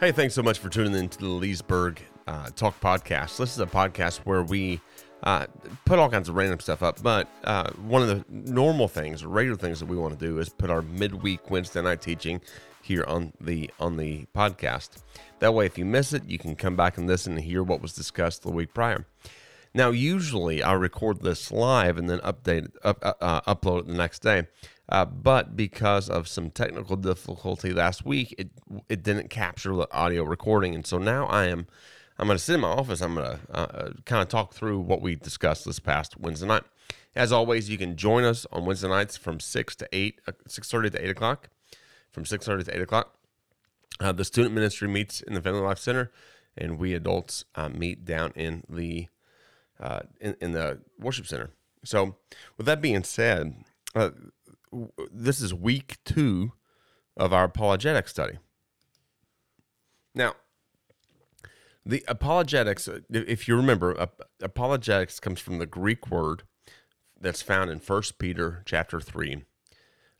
Hey, thanks so much for tuning in to the Leesburg uh, Talk Podcast. This is a podcast where we uh, put all kinds of random stuff up, but uh, one of the normal things, regular things that we want to do is put our midweek Wednesday night teaching here on the on the podcast. That way, if you miss it, you can come back and listen and hear what was discussed the week prior. Now, usually I record this live and then update it, uh, uh, upload it the next day. Uh, but because of some technical difficulty last week, it it didn't capture the audio recording, and so now I am I'm going to sit in my office. I'm going to uh, kind of talk through what we discussed this past Wednesday night. As always, you can join us on Wednesday nights from six to eight, uh, six thirty to eight o'clock. From six thirty to eight o'clock, uh, the student ministry meets in the Family Life Center, and we adults uh, meet down in the uh, in, in the worship center. So, with that being said, uh, this is week two of our apologetic study. Now, the apologetics, if you remember, apologetics comes from the Greek word that's found in 1 Peter chapter 3,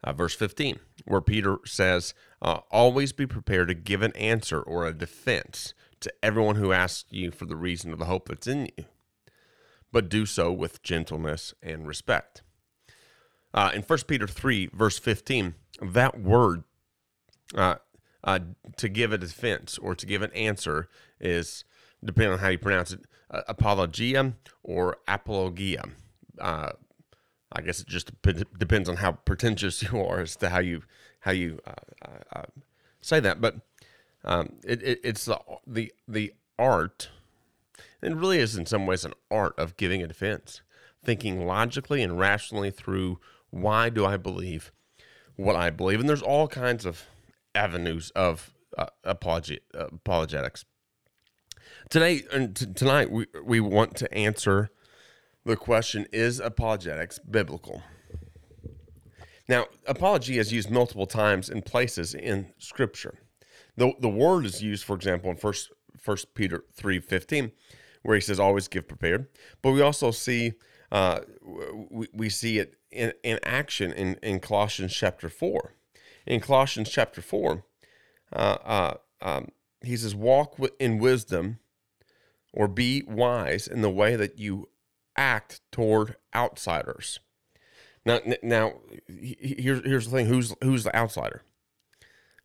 uh, verse 15, where Peter says, uh, Always be prepared to give an answer or a defense to everyone who asks you for the reason of the hope that's in you, but do so with gentleness and respect. Uh, in 1 Peter 3, verse 15, that word uh, uh, to give a defense or to give an answer is, depending on how you pronounce it, uh, apologia or apologia. Uh, I guess it just depends on how pretentious you are as to how you how you uh, say that. But um, it, it, it's the the the art. It really is in some ways an art of giving a defense, thinking logically and rationally through why do I believe what I believe? And there's all kinds of avenues of uh, uh, apologetics. Today and t- tonight, we, we want to answer the question Is apologetics biblical? Now, apology is used multiple times in places in Scripture. The, the word is used, for example, in First First Peter three fifteen, where he says, "Always give prepared." But we also see uh, we, we see it in, in action in, in Colossians chapter 4. In Colossians chapter 4, uh, uh, um, he says, Walk in wisdom or be wise in the way that you act toward outsiders. Now, now here's, here's the thing who's, who's the outsider?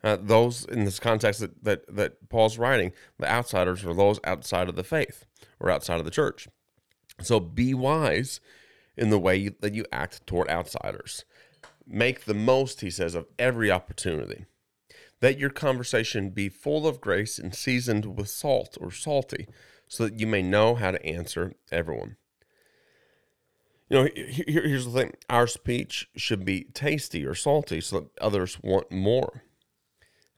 Uh, those in this context that, that, that Paul's writing, the outsiders are those outside of the faith or outside of the church. So be wise in the way that you act toward outsiders. Make the most, he says, of every opportunity. That your conversation be full of grace and seasoned with salt or salty, so that you may know how to answer everyone. You know, here, here's the thing our speech should be tasty or salty so that others want more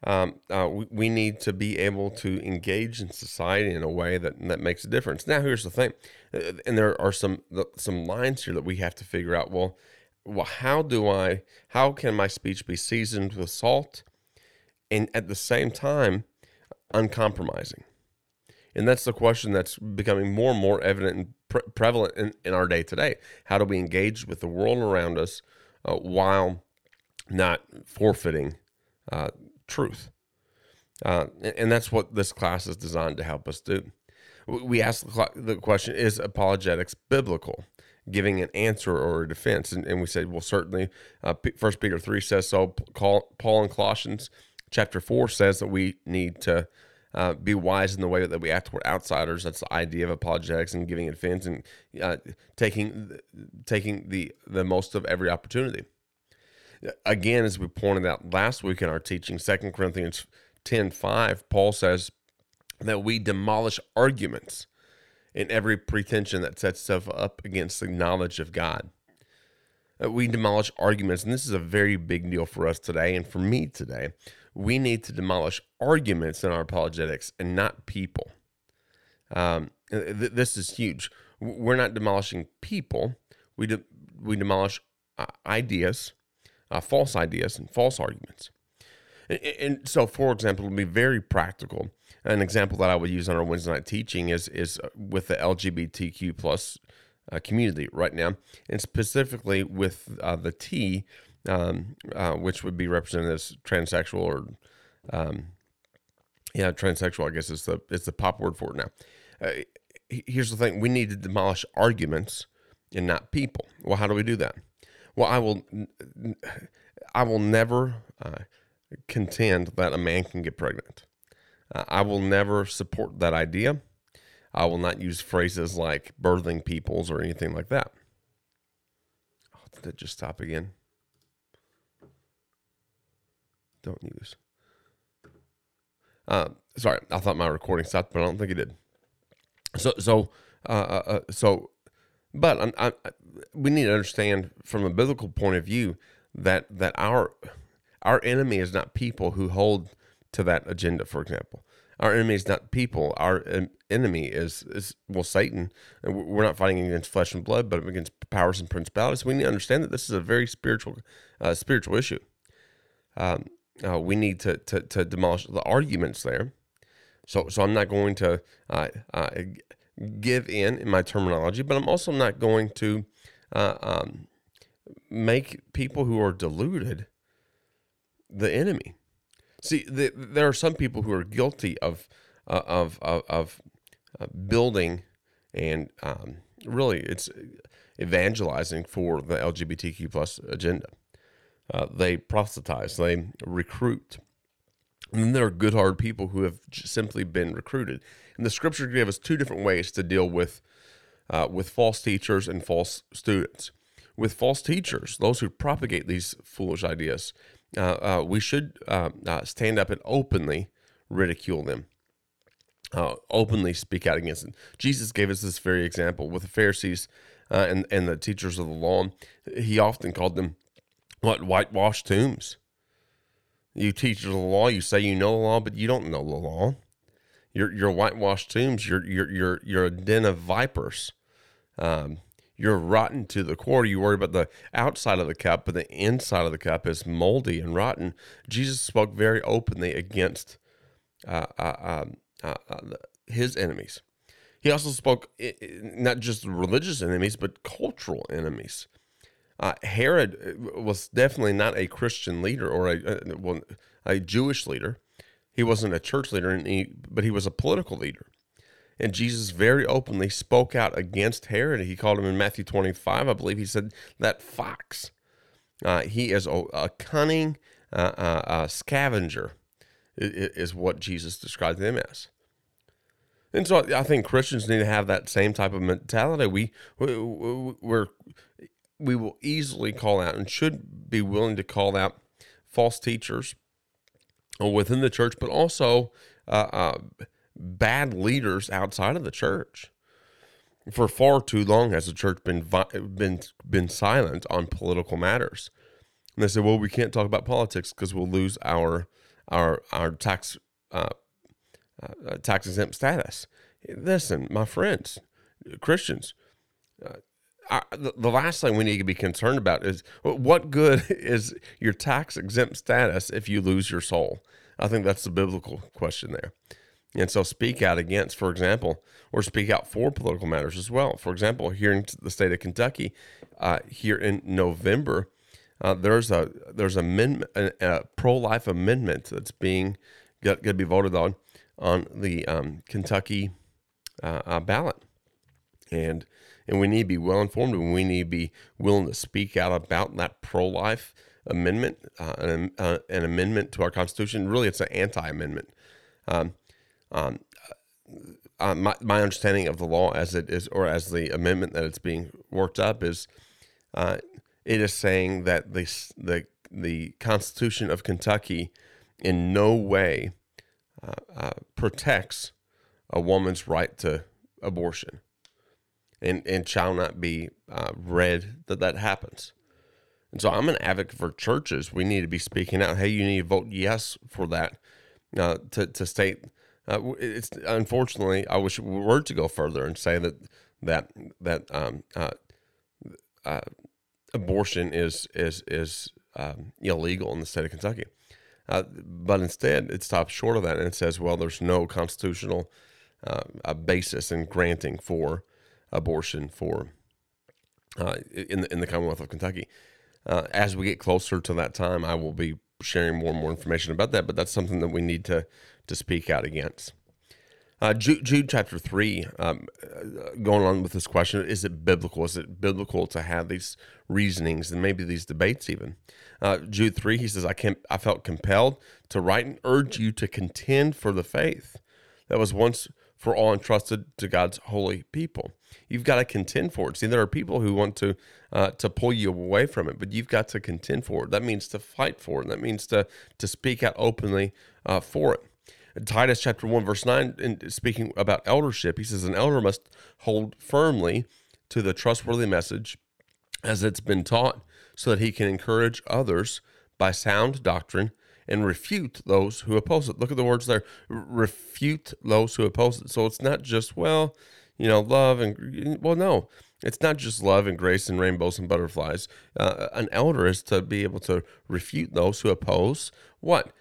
um, uh, we, we, need to be able to engage in society in a way that, that makes a difference. Now, here's the thing, uh, and there are some some lines here that we have to figure out. Well, well, how do I? How can my speech be seasoned with salt, and at the same time, uncompromising? And that's the question that's becoming more and more evident and pre- prevalent in, in our day today. How do we engage with the world around us uh, while not forfeiting uh, truth. Uh, and that's what this class is designed to help us do. We ask the question Is apologetics biblical? Giving an answer or a defense. And, and we said, well, certainly, uh, First Peter 3 says so. Paul in Colossians chapter 4 says that we need to uh, be wise in the way that we act toward outsiders. That's the idea of apologetics and giving a defense and uh, taking taking the the most of every opportunity again, as we pointed out last week in our teaching, Second Corinthians 10 5, Paul says that we demolish arguments in every pretension that sets itself up against the knowledge of God. Uh, we demolish arguments, and this is a very big deal for us today and for me today. We need to demolish arguments in our apologetics and not people. Um, th- this is huge. We're not demolishing people. We de- we demolish uh, ideas uh, false ideas and false arguments. And, and, so, for example, to be very practical, an example that I would use on our Wednesday night teaching is is uh, with the LGBTQ plus uh, community right now, and specifically with uh, the T, um, uh, which would be represented as transsexual or um, Yeah, transsexual. I guess is the it's the pop word for it now. Uh, here's the thing: we need to demolish arguments and not people. Well, how do we do that? Well, I will, I will never uh, contend that a man can get pregnant. Uh, I will never support that idea. I will not use phrases like birthing peoples or anything like that. Oh, did that just stop again? Don't use. Uh, sorry, I thought my recording stopped, but I don't think it did. So, so, uh, uh, uh so, but I'm, I, we need to understand from a biblical point of view that that our our enemy is not people who hold to that agenda. For example, our enemy is not people. Our enemy is is well Satan. We're not fighting against flesh and blood, but against powers and principalities. We need to understand that this is a very spiritual uh, spiritual issue. Um, uh, we need to, to to demolish the arguments there. So so I'm not going to uh, uh give in in my terminology, but I'm also not going to uh, um, make people who are deluded the enemy. See, the, there are some people who are guilty of uh, of of, of uh, building and um, really it's evangelizing for the LGBTQ plus agenda. Uh, they proselytize, they recruit. And then there are good hard people who have simply been recruited. And the scripture gave us two different ways to deal with uh, with false teachers and false students. With false teachers, those who propagate these foolish ideas, uh, uh, we should uh, uh, stand up and openly ridicule them, uh, openly speak out against them. Jesus gave us this very example with the Pharisees and and the teachers of the law. He often called them what whitewashed tombs. You teach the law, you say you know the law, but you don't know the law. You're, you're whitewashed tombs. You're, you're, you're, you're a den of vipers. Um, you're rotten to the core. You worry about the outside of the cup, but the inside of the cup is moldy and rotten. Jesus spoke very openly against uh, uh, um, uh, uh his enemies. He also spoke not just religious enemies, but cultural enemies. Uh, Herod uh, was definitely not a Christian leader or a, a, a Jewish leader. He wasn't a church leader, and he, but he was a political leader. And Jesus very openly spoke out against Herod. He called him in Matthew 25, I believe. He said, That fox, uh, he is a, a cunning uh, uh, scavenger, is what Jesus described them as. And so I think Christians need to have that same type of mentality. We, we we're we will easily call out and should be willing to call out false teachers within the church, but also uh, uh, bad leaders outside of the church. For far too long has the church been been been silent on political matters. And they say, "Well, we can't talk about politics because we'll lose our our our tax uh, uh tax exempt status." Listen, my friends, Christians, uh, I, the last thing we need to be concerned about is what good is your tax exempt status if you lose your soul? I think that's the biblical question there. And so speak out against, for example, or speak out for political matters as well. For example, here in the state of Kentucky, uh, here in November, uh, there's a there's amendment, a, a pro life amendment that's being going to be voted on on the um, Kentucky uh, uh ballot, and and we need to be well informed and we need to be willing to speak out about that pro life amendment, uh, an, uh, an, amendment to our Constitution. Really, it's an anti amendment. Um, um, uh, my, my understanding of the law as it is, or as the amendment that it's being worked up, is uh, it is saying that the, the, the Constitution of Kentucky in no way uh, uh, protects a woman's right to abortion and, and shall not be uh, read that that happens. And so I'm an advocate for churches. We need to be speaking out. Hey, you need to vote yes for that uh, to, to state. Uh, it's unfortunately, I wish we were to go further and say that that that um, uh, uh abortion is is is um, illegal in the state of Kentucky. Uh, but instead, it stops short of that and it says, well, there's no constitutional uh, basis in granting for abortion for uh, in the in the Commonwealth of Kentucky. Uh, as we get closer to that time, I will be sharing more and more information about that. But that's something that we need to to speak out against. Uh, Jude, Jude, chapter 3, um, uh, going on with this question is it biblical? Is it biblical to have these reasonings and maybe these debates even? Uh, Jude 3, he says, I, can, I felt compelled to write and urge you to contend for the faith that was once for all entrusted to God's holy people. You've got to contend for it. See, there are people who want to uh, to pull you away from it, but you've got to contend for it. That means to fight for it. That means to to speak out openly uh, for it. Titus chapter 1, verse 9, in speaking about eldership, he says, An elder must hold firmly to the trustworthy message as it's been taught, so that he can encourage others by sound doctrine and refute those who oppose it. Look at the words there refute those who oppose it. So it's not just, well, you know, love and, well, no, it's not just love and grace and rainbows and butterflies. Uh, an elder is to be able to refute those who oppose what?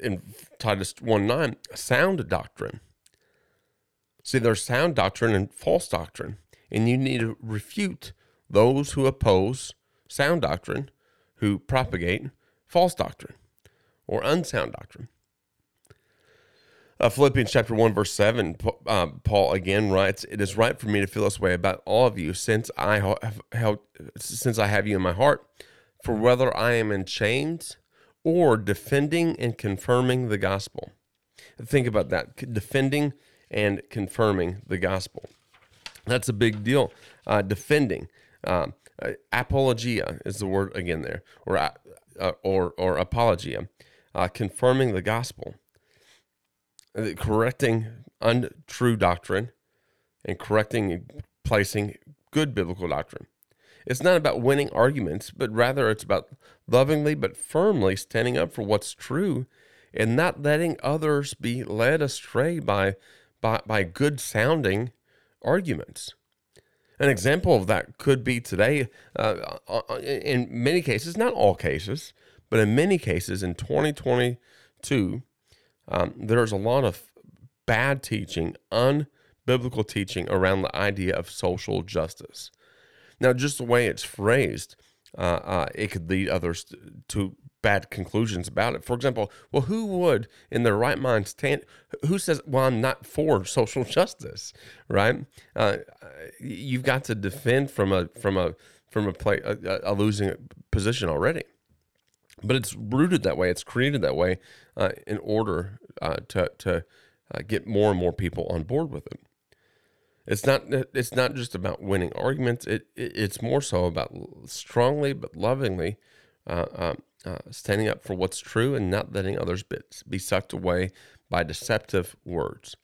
in Titus 1 9, sound doctrine. See, there's sound doctrine and false doctrine, and you need to refute those who oppose sound doctrine, who propagate false doctrine or unsound doctrine. Uh, Philippians chapter 1, verse 7, uh, Paul again writes, It is right for me to feel this way about all of you since I have since I have you in my heart. For whether I am in chains or defending and confirming the gospel. Think about that defending and confirming the gospel. That's a big deal. Uh, defending. Uh, uh, apologia is the word again there, or, uh, uh, or, or apologia. Uh, confirming the gospel. correcting untrue doctrine and correcting placing good biblical doctrine. It's not about winning arguments, but rather it's about lovingly but firmly standing up for what's true and not letting others be led astray by, by, by good sounding arguments. An example of that could be today, uh, uh, uh, in many cases, not all cases, but in many cases in 2022, um, there's a lot of bad teaching, unbiblical teaching around the idea of social justice. Now, just the way it's phrased, uh, uh, it could lead others to bad conclusions about it. For example, well, who would in their right mind stand? Who says, "Well, I'm not for social justice," right? Uh, you've got to defend from a from a from a play a, a losing position already. But it's rooted that way. It's created that way uh, in order uh, to to uh, get more and more people on board with it. It's not it's not just about winning arguments. It, it it's more so about strongly but lovingly uh, uh, uh, standing up for what's true and not letting others be, be sucked away by deceptive words.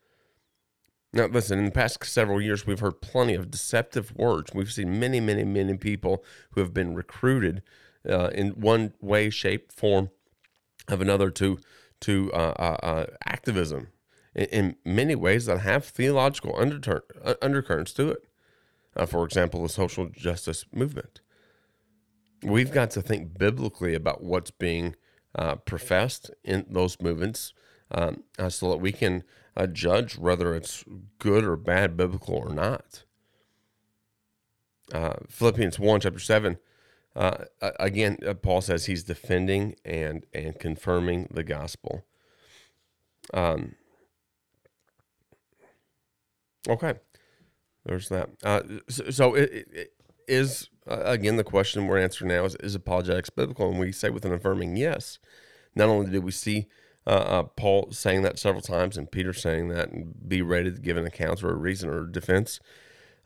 Now, listen, in the past several years, we've heard plenty of deceptive words. We've seen many, many, many people who have been recruited uh, in one way, shape, form, of another to to uh, uh, uh activism in, in many ways that have theological undercurrents to it. For example, the social justice movement. We've got to think biblically about what's being professed in those movements um, so that we can uh, judge whether it's good or bad, biblical or not. Uh, Philippians 1, chapter 7. Uh, again, Paul says he's defending and and confirming the gospel. Um, Okay, there's that. Uh, so, so it, it is uh, again the question we're answering now is is apologetics biblical? And we say with an affirming yes. Not only did we see uh, uh, Paul saying that several times and Peter saying that and be ready to give an account or a reason or a defense.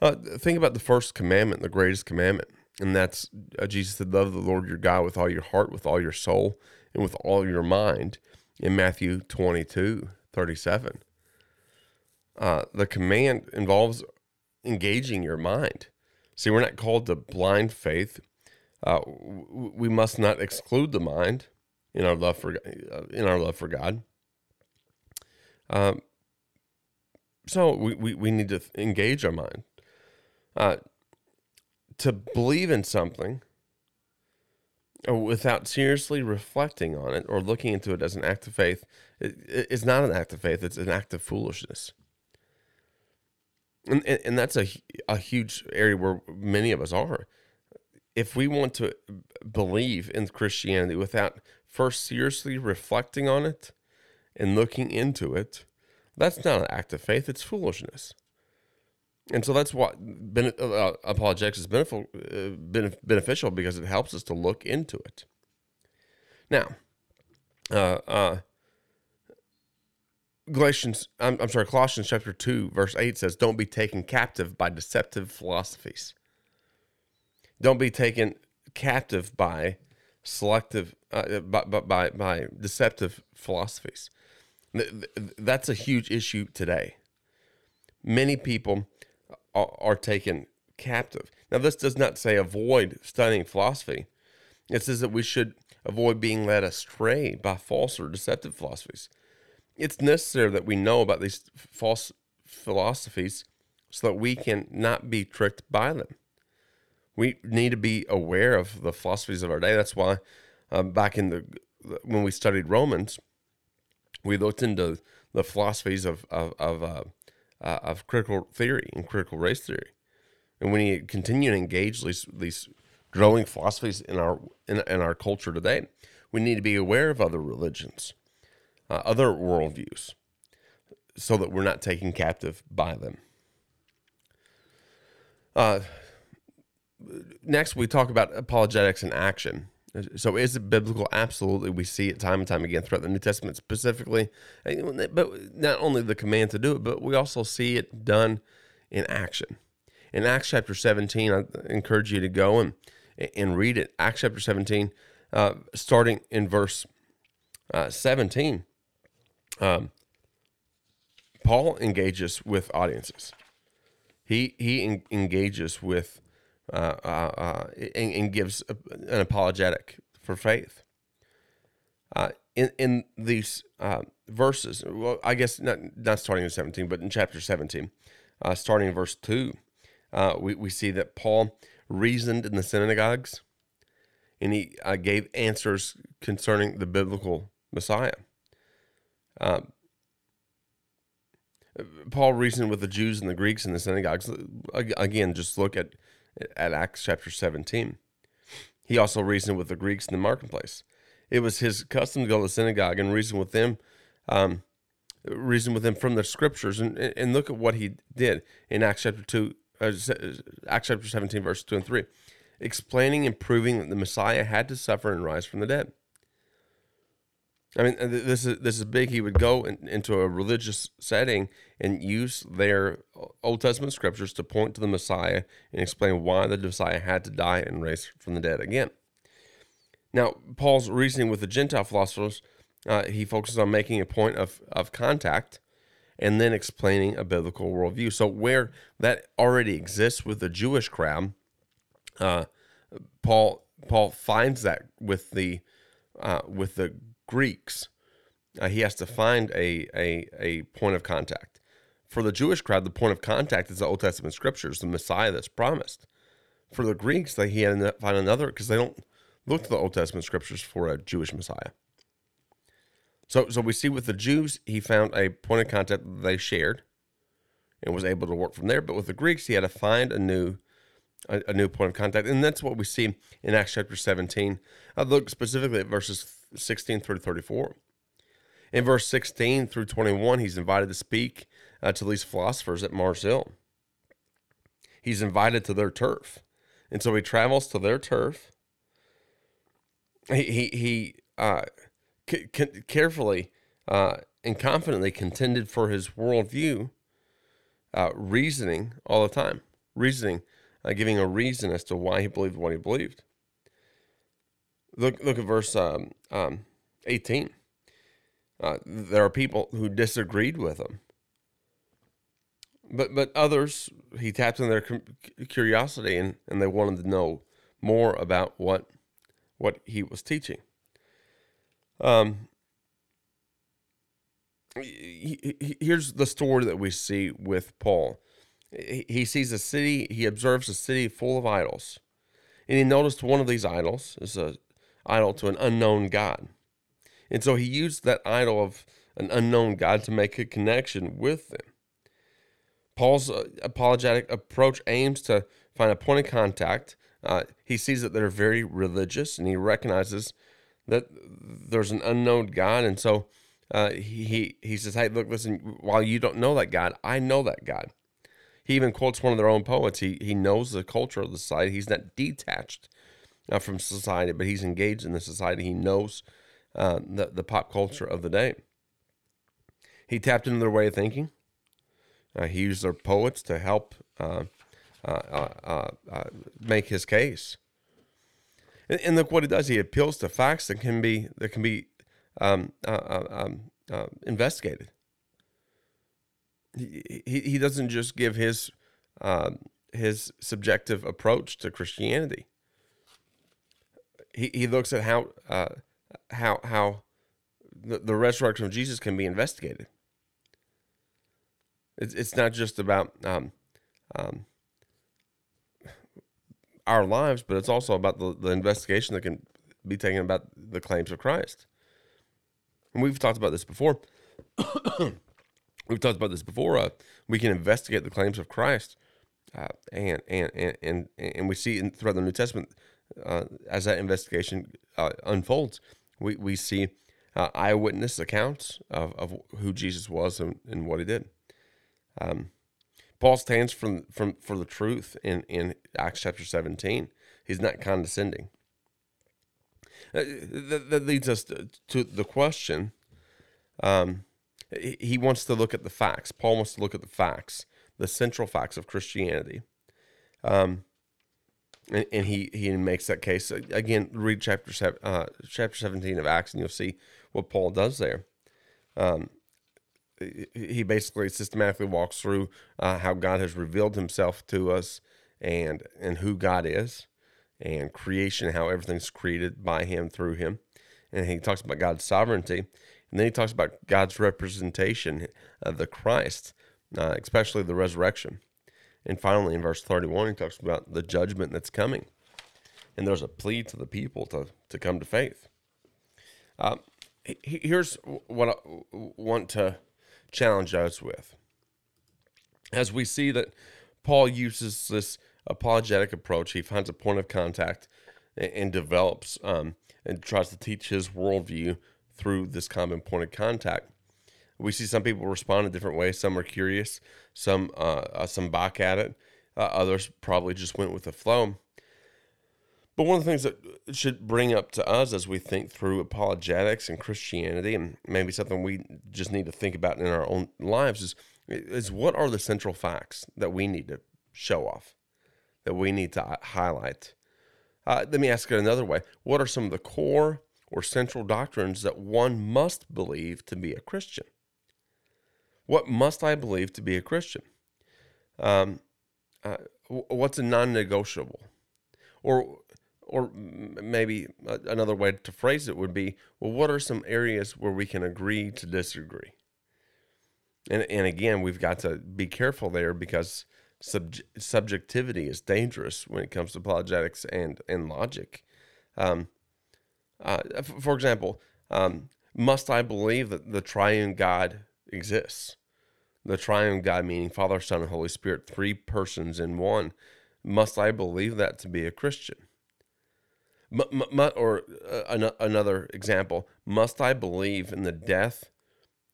Uh, think about the first commandment, the greatest commandment, and that's uh, Jesus said, "Love the Lord your God with all your heart, with all your soul, and with all your mind." In Matthew 22, 37 uh, the command involves engaging your mind. See, we're not called to blind faith. Uh, we must not exclude the mind in our love for uh, in our love for God. Um, so we, we, we need to engage our mind. Uh, to believe in something uh, without seriously reflecting on it or looking into it as an act of faith is not an act of faith, it's an act of foolishness and, and that's a, a huge area where many of us are if we want to believe in christianity without first seriously reflecting on it and looking into it, that's not an act of faith, it's foolishness. And so that's what uh, apologetics is beneficial, uh, beneficial because it helps us to look into it. Now, uh, uh, Galatians, I'm, I'm sorry, Colossians chapter 2, verse 8 says, Don't be taken captive by deceptive philosophies. Don't be taken captive by selective, uh, by, by, by deceptive philosophies. That's a huge issue today. Many people are, are taken captive. Now, this does not say avoid studying philosophy. It says that we should avoid being led astray by false or deceptive philosophies. It's necessary that we know about these false philosophies so that we can not be tricked by them. We need to be aware of the philosophies of our day. That's why um, back in the when we studied Romans, we looked into the philosophies of of of, uh, uh, of critical theory and critical race theory, and when you continue to engage these these growing philosophies in our in, in our culture today, we need to be aware of other religions, uh, other worldviews, so that we're not taken captive by them. Uh, next, we talk about apologetics in action. So, is it biblical? Absolutely. We see it time and time again throughout the New Testament, specifically, but not only the command to do it, but we also see it done in action. In Acts chapter 17, I encourage you to go and and read it. Acts chapter 17, uh, starting in verse uh, 17. Um, Paul engages with audiences. He he engages with uh, uh, uh, and, and, gives a, an apologetic for faith. Uh, in in these uh, verses, well, I guess not not starting in seventeen, but in chapter seventeen, uh, starting in verse two, we we see that Paul reasoned in the synagogues, and he gave answers concerning the biblical Messiah. Paul reasoned with the Jews and the Greeks in the synagogues. Again, just look at at Acts chapter 17. He also reasoned with the Greeks in the marketplace. It was his custom to go to the synagogue and reason with them, um, reason with them from the scriptures. And, and look at what he did in Acts chapter 2, uh, Acts chapter 17, verse 2 and 3, explaining and proving that the Messiah had to suffer and rise from the dead. I mean, this is this is big. He would go in, into a religious setting and use their Old Testament scriptures to point to the Messiah and explain why the Messiah had to die and rise from the dead again. Now, Paul's reasoning with the Gentile philosophers, uh, he focuses on making a point of, of contact and then explaining a biblical worldview. So where that already exists with the Jewish crowd, uh, Paul Paul finds that with the uh, with the Greeks, uh, he has to find a, a a point of contact. For the Jewish crowd, the point of contact is the Old Testament scriptures, the Messiah that's promised. For the Greeks, they he had to find another because they don't look to the Old Testament scriptures for a Jewish Messiah. So, so we see with the Jews, he found a point of contact that they shared, and was able to work from there. But with the Greeks, he had to find a new, a, a new point of contact, and that's what we see in Acts chapter 17. I look specifically at verses 16 through 34. In verse 16 through 21, he's invited to speak uh, to these philosophers at Mars Hill. He's invited to their turf, and so he travels to their turf. He he he. Uh, c- carefully uh, and confidently contended for his worldview, uh, reasoning all the time, reasoning, uh, giving a reason as to why he believed what he believed. Look, look at verse um, um, 18. Uh, there are people who disagreed with him. But, but others, he tapped in their curiosity and, and they wanted to know more about what, what he was teaching. Um, here's the story that we see with Paul. He sees a city, he observes a city full of idols. And he noticed one of these idols is a idol to an unknown God. And so he used that idol of an unknown God to make a connection with them. Paul's uh, apologetic approach aims to find a point of contact. Uh, he sees that they're very religious and he recognizes that there's an unknown God, and so uh, he he says, "Hey, look, listen. While you don't know that God, I know that God." He even quotes one of their own poets. He he knows the culture of the site, He's not detached uh, from society, but he's engaged in the society. He knows uh, the the pop culture of the day. He tapped into their way of thinking. Uh, he used their poets to help uh, uh, uh, make his case. And, and, look what he does. He appeals to facts that can be that can be um, um, investigated he, he doesn't just give his um, his subjective approach to Christianity. He, he looks at how uh, how how the, the resurrection of Jesus can be investigated. It's it's not just about um, um, our lives, but it's also about the, the investigation that can be taken about the claims of Christ. And we've talked about this before. we've talked about this before. Uh, we can investigate the claims of Christ, uh, and, and and and and we see in, throughout the New Testament uh, as that investigation uh, unfolds, we we see uh, eyewitness accounts of, of who Jesus was and, and what he did. Um, Paul stands from from for the truth in in Acts chapter seventeen. He's not condescending. Uh, that, that leads us to, to the question. Um, he wants to look at the facts. Paul wants to look at the facts, the central facts of Christianity. Um, and, and he, he makes that case again. Read chapter seven, uh, chapter seventeen of Acts, and you'll see what Paul does there. Um, he basically systematically walks through uh, how God has revealed Himself to us, and and who God is, and creation, how everything's created by Him through Him, and he talks about God's sovereignty, and then he talks about God's representation of the Christ, uh, especially the resurrection. And finally, in verse 31, he talks about the judgment that's coming. And there's a plea to the people to, to come to faith. Uh, here's what I want to challenge us with. As we see that Paul uses this apologetic approach, he finds a point of contact and, develops um, and tries to teach his worldview through this common point of contact. We see some people respond in different ways. Some are curious, some uh, uh, some balk at it. Uh, others probably just went with the flow. But one of the things that should bring up to us as we think through apologetics and Christianity, and maybe something we just need to think about in our own lives, is is what are the central facts that we need to show off, that we need to highlight. Uh, let me ask it another way: What are some of the core or central doctrines that one must believe to be a Christian. What must I believe to be a Christian? Um, uh, what's a non-negotiable, or or maybe another way to phrase it would be, well, what are some areas where we can agree to disagree? And and again, we've got to be careful there because sub- subjectivity is dangerous when it comes to apologetics and and logic. Um, uh, for example, um, must I believe that the triune God exists? The triune God, meaning Father, Son, and Holy Spirit, three persons in one. Must I believe that to be a Christian? M- m- or uh, an- another example, must I believe in the death,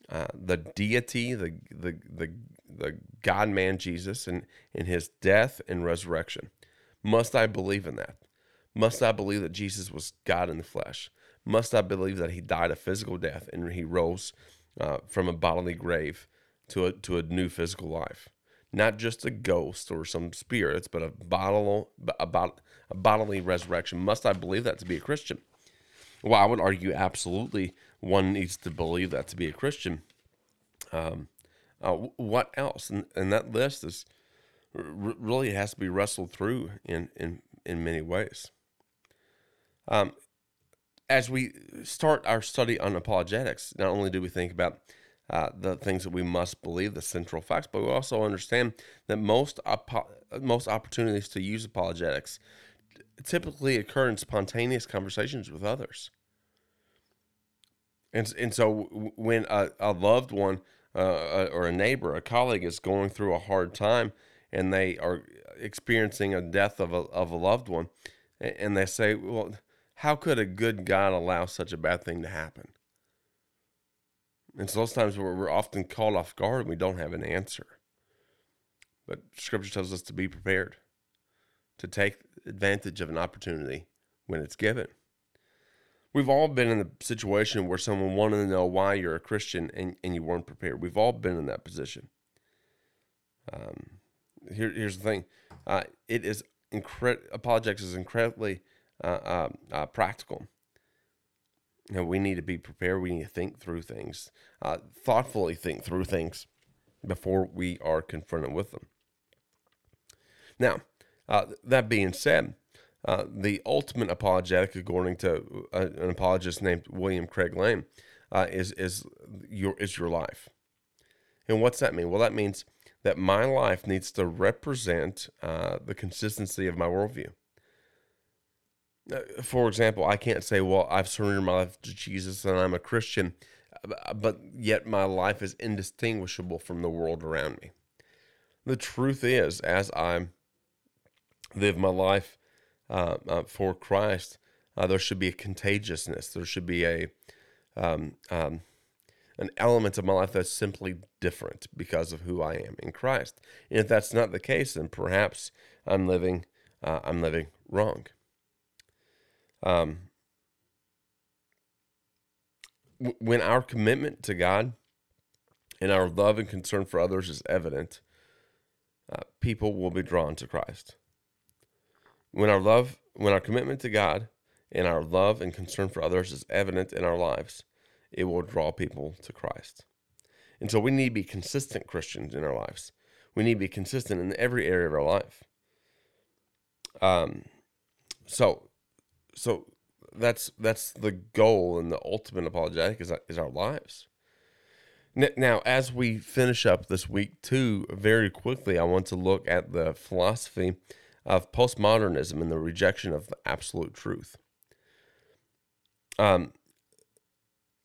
uh, the deity, the the the the God Man Jesus, and in his death and resurrection? Must I believe in that? Must I believe that Jesus was God in the flesh? Must I believe that he died a physical death and he rose uh, from a bodily grave to a, to a new physical life? Not just a ghost or some spirits, but a, bodily, a, a bodily resurrection. Must I believe that to be a Christian? Well, I would argue absolutely one needs to believe that to be a Christian. Um, uh, what else? And, and that list is really has to be wrestled through in, in, in many ways. Um, as we start our study on apologetics, not only do we think about uh, the things that we must believe, the central facts, but we also understand that most most opportunities to use apologetics typically occur in spontaneous conversations with others. And, and so when a, a loved one uh, or a neighbor, a colleague is going through a hard time and they are experiencing a death of a, of a loved one, and they say, well, how could a good God allow such a bad thing to happen? And so those times where we're often caught off guard and we don't have an answer. But scripture tells us to be prepared, to take advantage of an opportunity when it's given. We've all been in the situation where someone wanted to know why you're a Christian and, and you weren't prepared. We've all been in that position. Um, here, here's the thing uh, it is incre- apologetics is incredibly uh, uh, uh, practical. You know, we need to be prepared. We need to think through things, uh, thoughtfully think through things before we are confronted with them. Now, uh, that being said, the ultimate apologetic, according to an apologist named William Craig Lane, is is your is your life. And what's that mean? Well, that means that my life needs to represent uh, the consistency of my worldview. Uh, for example, I can't say, "Well, I've surrendered my life to Jesus and I'm a Christian," but yet my life is indistinguishable from the world around me. The truth is, as I live my life uh, uh, for Christ, uh, there should be a contagiousness. There should be a um, um, an element of my life that's simply different because of who I am in Christ. And if that's not the case, then perhaps I'm living uh, I'm living wrong. Um, when our commitment to God and our love and concern for others is evident, uh, people will be drawn to Christ. When our love, when our commitment to God and our love and concern for others is evident in our lives, it will draw people to Christ. And so we need to be consistent Christians in our lives. We need to be consistent in every area of our life. Um, so, so that's that's the goal and the ultimate apologetic is is our lives. Now, as we finish up this week two, very quickly, I want to look at the philosophy of postmodernism and the rejection of absolute truth. Um,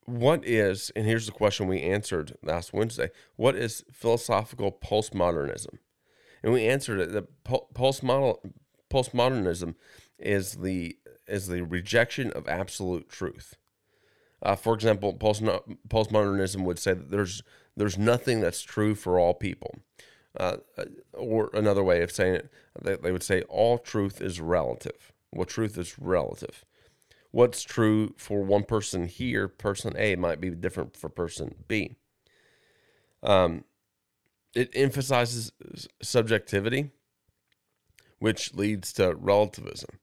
what is, and here's the question we answered last Wednesday what is philosophical postmodernism? And we answered it that postmodern, postmodernism is the is the rejection of absolute truth. Uh, for example, post, postmodernism would say that there's there's nothing that's true for all people. Uh, or another way of saying it, they, they would say all truth is relative. Well, truth is relative. What's true for one person here, person A, might be different for person B. Um, it emphasizes subjectivity, which leads to relativism.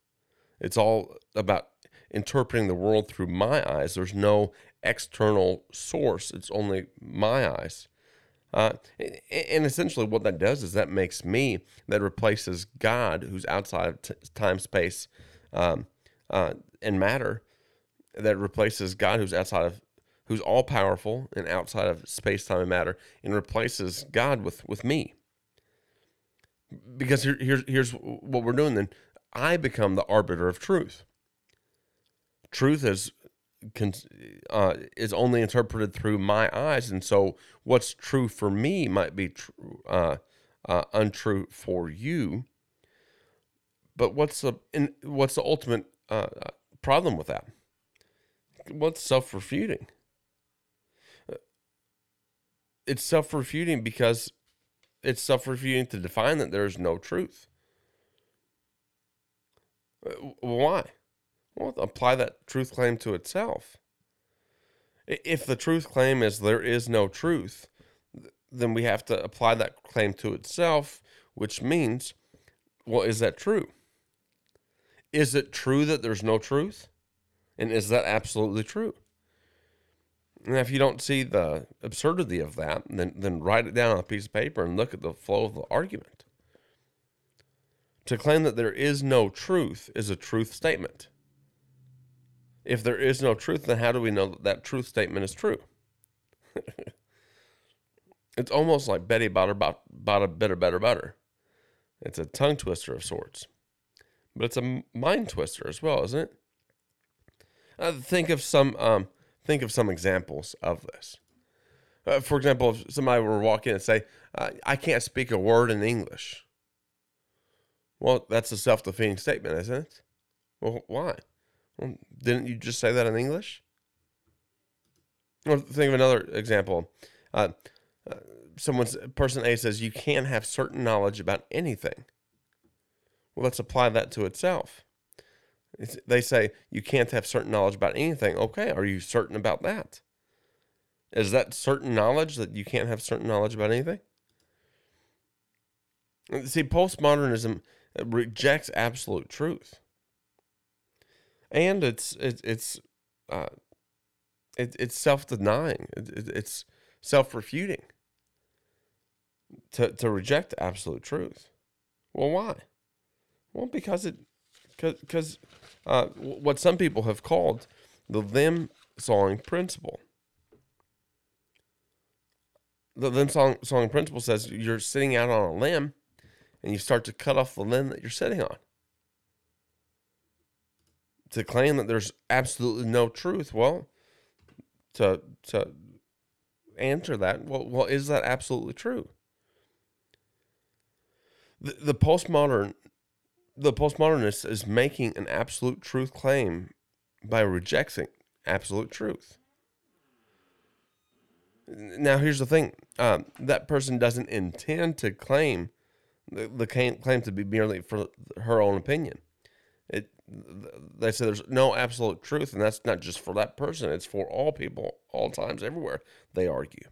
It's all about interpreting the world through my eyes. There's no external source, it's only my eyes. Uh, and essentially, what that does is that makes me that replaces God, who's outside of t- time, space, um, uh, and matter, that replaces God, who's outside of, who's all powerful and outside of space, time, and matter, and replaces God with with me. Because here, here's here's what we're doing. Then I become the arbiter of truth. Truth is uh, is only interpreted through my eyes, and so what's true for me might be true, uh, uh, untrue for you. But what's the in, what's the ultimate uh, problem with that? What's self refuting? It's self refuting because it's self refuting to define that there is no truth. Why? Well, apply that truth claim to itself. If the truth claim is there is no truth, then we have to apply that claim to itself, which means, well, is that true? Is it true that there's no truth? And is that absolutely true? And if you don't see the absurdity of that, then, then write it down on a piece of paper and look at the flow of the argument. To claim that there is no truth is a truth statement. If there is no truth, then how do we know that that truth statement is true? it's almost like Betty bought, bought a better butter. It's a tongue twister of sorts, but it's a mind twister as well, isn't it? Uh, think of some um, think of some examples of this. Uh, for example, if somebody were walking in and say, uh, "I can't speak a word in English," well, that's a self-defeating statement, isn't it? Well, why? Well, didn't you just say that in English? Or think of another example. Uh, uh, someone's person A says you can't have certain knowledge about anything. Well, let's apply that to itself. It's, they say you can't have certain knowledge about anything. Okay, are you certain about that? Is that certain knowledge that you can't have certain knowledge about anything? See, postmodernism rejects absolute truth, and it's it, it's uh, it, it's self denying. It, it, it's self refuting to to reject absolute truth. Well, why? Well, because it because uh, what some people have called the limb sawing principle. The limb sawing, sawing principle says you're sitting out on a limb and you start to cut off the limb that you're sitting on. To claim that there's absolutely no truth, well, to to answer that, well, well, is that absolutely true? The, the postmodern the postmodernist is making an absolute truth claim by rejecting absolute truth. Now, here's the thing: um, that person doesn't intend to claim the, the claim, to be merely for her own opinion. It they say there's no absolute truth, and that's not just for that person; it's for all people, all times, everywhere. They argue.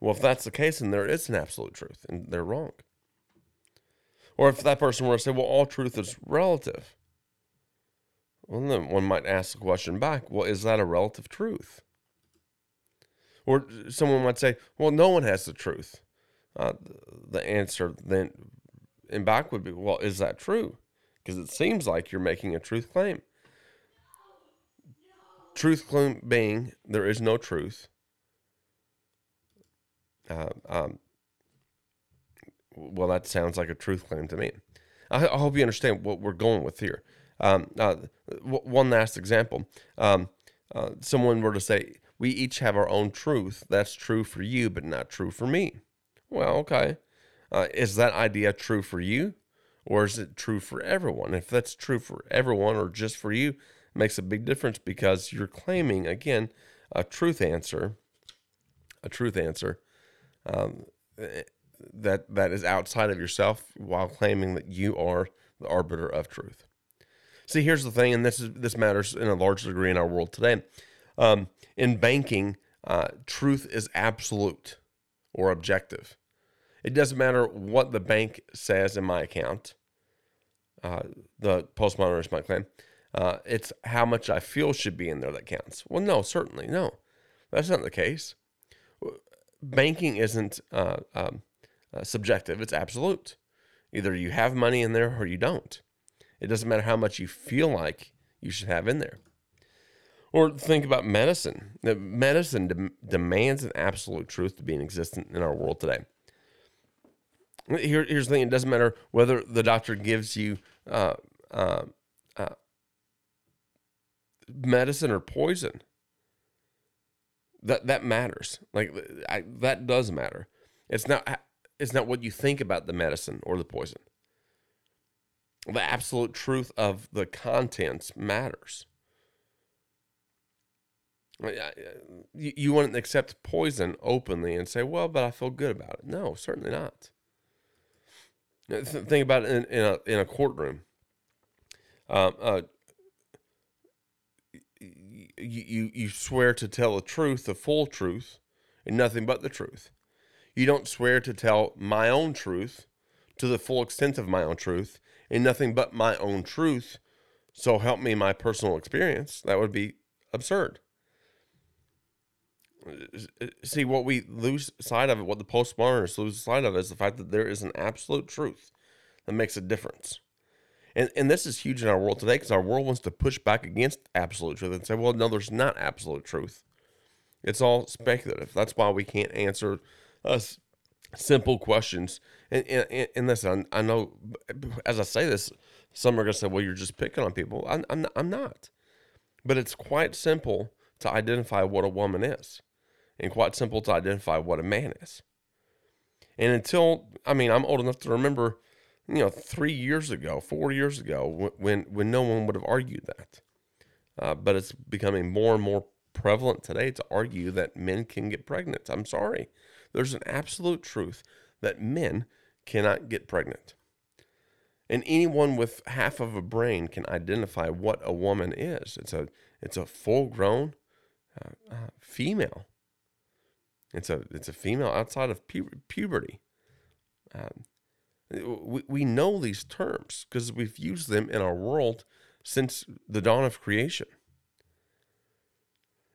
Well, if that's the case, then there is an absolute truth, and they're wrong. Or if that person were to say, well, all truth is relative, well, then one might ask the question back, well, is that a relative truth? Or someone might say, well, no one has the truth. Uh, the answer then in back would be, well, is that true? Because it seems like you're making a truth claim. Truth claim being there is no truth. Uh, um, well, that sounds like a truth claim to me. I, I hope you understand what we're going with here. Um, uh, w- one last example. Um, uh, someone were to say, We each have our own truth. That's true for you, but not true for me. Well, okay. Uh, is that idea true for you, or is it true for everyone? If that's true for everyone or just for you, makes a big difference because you're claiming, again, a truth answer, a truth answer. Um, that that is outside of yourself while claiming that you are the arbiter of truth. See, here's the thing, and this is this matters in a large degree in our world today. Um, in banking, uh, truth is absolute or objective. It doesn't matter what the bank says in my account. Uh, the postmodernist might claim uh, it's how much I feel should be in there that counts. Well, no, certainly no, that's not the case. Banking isn't uh, um, uh, subjective, it's absolute. Either you have money in there or you don't. It doesn't matter how much you feel like you should have in there. Or think about medicine. Medicine de- demands an absolute truth to be in existence in our world today. Here, here's the thing: it doesn't matter whether the doctor gives you uh, uh, uh, medicine or poison. That that matters. Like I, that does matter. It's not is not what you think about the medicine or the poison. The absolute truth of the contents matters. You, you wouldn't accept poison openly and say, well, but I feel good about it. No, certainly not. Think about it in, in, a, in a courtroom. Um, uh, you, you, you swear to tell the truth, the full truth, and nothing but the truth. You don't swear to tell my own truth to the full extent of my own truth and nothing but my own truth. So help me my personal experience. That would be absurd. See, what we lose sight of, what the postmodernists lose sight of, is the fact that there is an absolute truth that makes a difference. And, and this is huge in our world today because our world wants to push back against absolute truth and say, well, no, there's not absolute truth. It's all speculative. That's why we can't answer uh, simple questions. And, and, and listen, I know as I say this, some are going to say, well, you're just picking on people. I'm, I'm, I'm not. But it's quite simple to identify what a woman is and quite simple to identify what a man is. And until, I mean, I'm old enough to remember, you know, three years ago, four years ago, when, when no one would have argued that. Uh, but it's becoming more and more prevalent today to argue that men can get pregnant. I'm sorry. There's an absolute truth that men cannot get pregnant. And anyone with half of a brain can identify what a woman is. It's a it's a full grown uh, uh, female. It's a it's a female outside of pu- puberty. Um, we, we know these terms because we've used them in our world since the dawn of creation.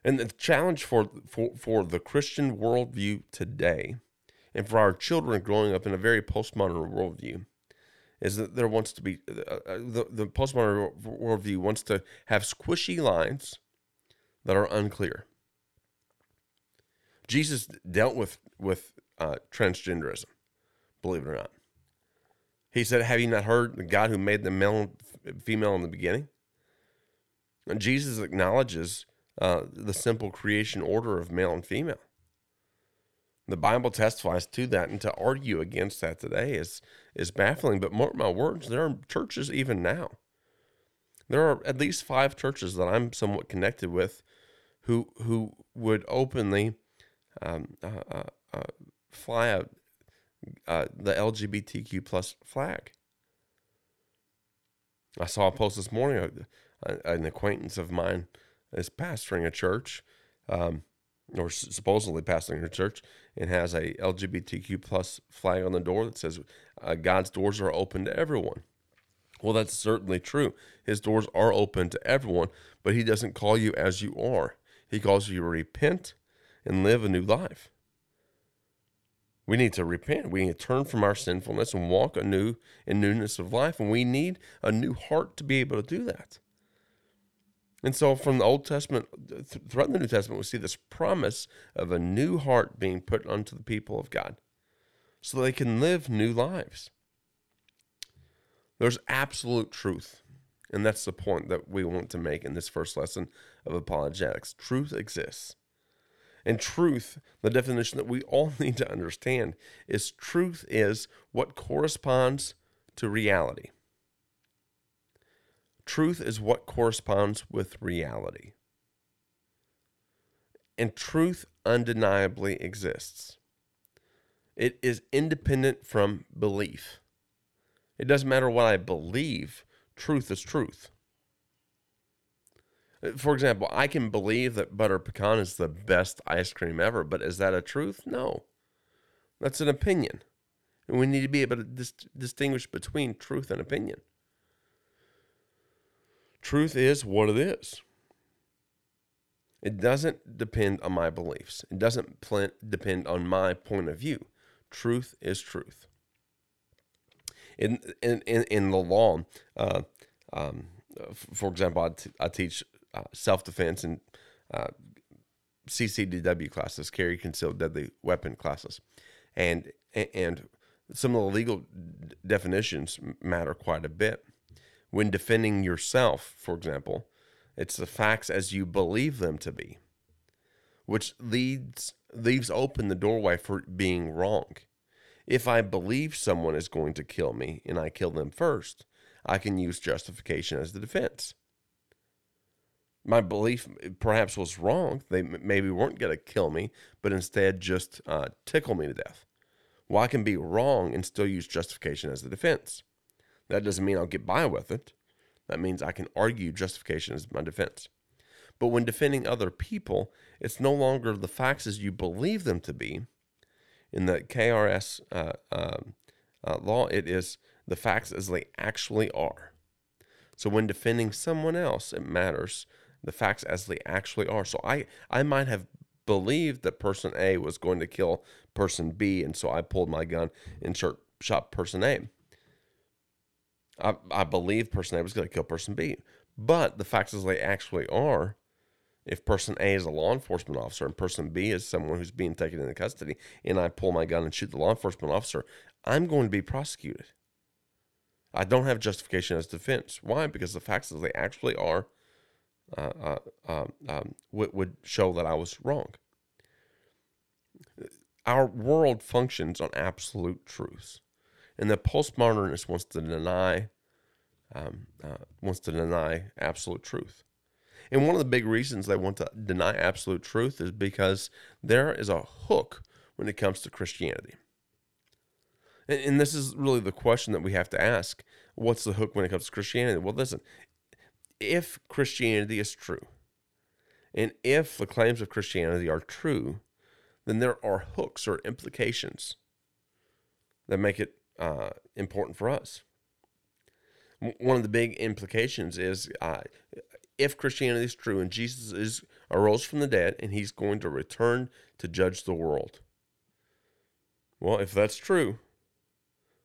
And the challenge for, for, for the Christian worldview today, and for our children growing up in a very postmodern worldview, is that there wants to be uh, uh the, the postmodern worldview wants to have squishy lines that are unclear. Jesus dealt with with uh, transgenderism, believe it or not. He said, "Have you not heard the God who made the male and female in the beginning?" And Jesus acknowledges uh, the simple creation order of male and female. The Bible testifies to that, and to argue against that today is is baffling. But mark my words, there are churches even now. There are at least five churches that I'm somewhat connected with, who who would openly um, uh, uh, uh fly a, uh, the LGBTQ plus flag. I saw a post this morning. Uh, an acquaintance of mine is pastoring a church. Um, or supposedly pastoring a church, and has a LGBTQ plus flag on the door that says God's doors are open to everyone. Well, that's certainly true. His doors are open to everyone, but He doesn't call you as you are. He calls you to repent and live a new life. We need to repent. We need to turn from our sinfulness and walk anew in newness of life. And we need a new heart to be able to do that. And so, from the Old Testament throughout the New Testament, we see this promise of a new heart being put unto the people of God so they can live new lives. There's absolute truth. And that's the point that we want to make in this first lesson of apologetics. Truth exists. And truth, the definition that we all need to understand, is truth is what corresponds to reality. Truth is what corresponds with reality. And truth undeniably exists. It is independent from belief. It doesn't matter what I believe, truth is truth. For example, I can believe that butter pecan is the best ice cream ever, but is that a truth? No. That's an opinion. And we need to be able to dis- distinguish between truth and opinion. Truth is what it is. It doesn't depend on my beliefs. It doesn't pl- depend on my point of view. Truth is truth. In in in, in the law, uh, um, for example, I, t- I teach uh, self defense and uh, CCDW classes, carry concealed deadly weapon classes, and and some of the legal definitions matter quite a bit when defending yourself, for example, it's the facts as you believe them to be, which leads leaves open the doorway for being wrong. If I believe someone is going to kill me and I kill them first, I can use justification as the defense. My belief perhaps was wrong. They maybe weren't going to kill me, but instead just uh, tickle me to death. Well, I can be wrong and still use justification as the defense. That doesn't mean I'll get by with it. That means I can argue justification as my defense. But when defending other people, it's no longer the facts as you believe them to be. In the KRS uh, um, uh, law, it is the facts as they actually are. So when defending someone else, it matters the facts as they actually are. So I, I might have believed that person A was going to kill person B, and so I pulled my gun and shot person A. I, I believe person A was going to kill person B. But the facts as they actually are, if person A is a law enforcement officer and person B is someone who's being taken into custody, and I pull my gun and shoot the law enforcement officer, I'm going to be prosecuted. I don't have justification as defense. Why? Because the facts as they actually are uh, uh, um, um, would, would show that I was wrong. Our world functions on absolute truths. And the postmodernist wants to deny um, uh, wants to deny absolute truth. And one of the big reasons they want to deny absolute truth is because there is a hook when it comes to Christianity. And, and this is really the question that we have to ask what's the hook when it comes to Christianity? Well, listen, if Christianity is true, and if the claims of Christianity are true, then there are hooks or implications that make it uh, important for us. One of the big implications is uh, if Christianity is true and Jesus is arose from the dead and he's going to return to judge the world. Well, if that's true,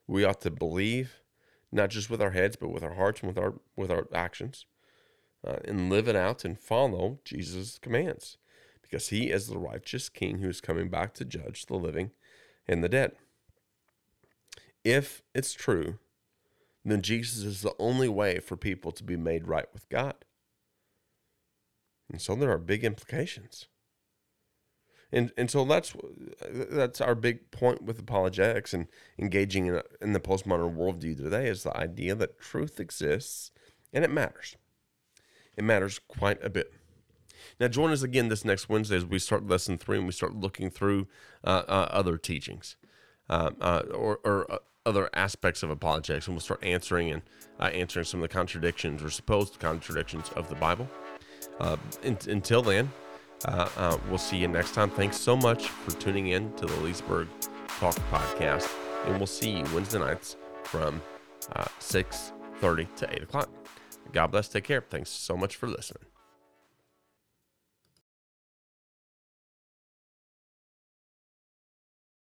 we ought to believe not just with our heads but with our hearts and with our with our actions uh, and live it out and follow Jesus' commands because he is the righteous king who is coming back to judge the living and the dead. If it's true, then Jesus is the only way for people to be made right with God. And so there are big implications. And and so that's that's our big point with apologetics and engaging in, in the postmodern worldview today is the idea that truth exists and it matters. It matters quite a bit. Now, join us again this next Wednesday as we start lesson three and we start looking through uh, uh, other teachings uh, uh or, or uh, other aspects of apologetics, and we'll start answering and uh, answering some of the contradictions or supposed contradictions of the Bible. In, until then, we'll see you next time. Thanks so much for tuning in to the Leesburg Talk podcast, and we'll see you Wednesday nights from six thirty to eight o'clock. God bless. Take care. Thanks so much for listening.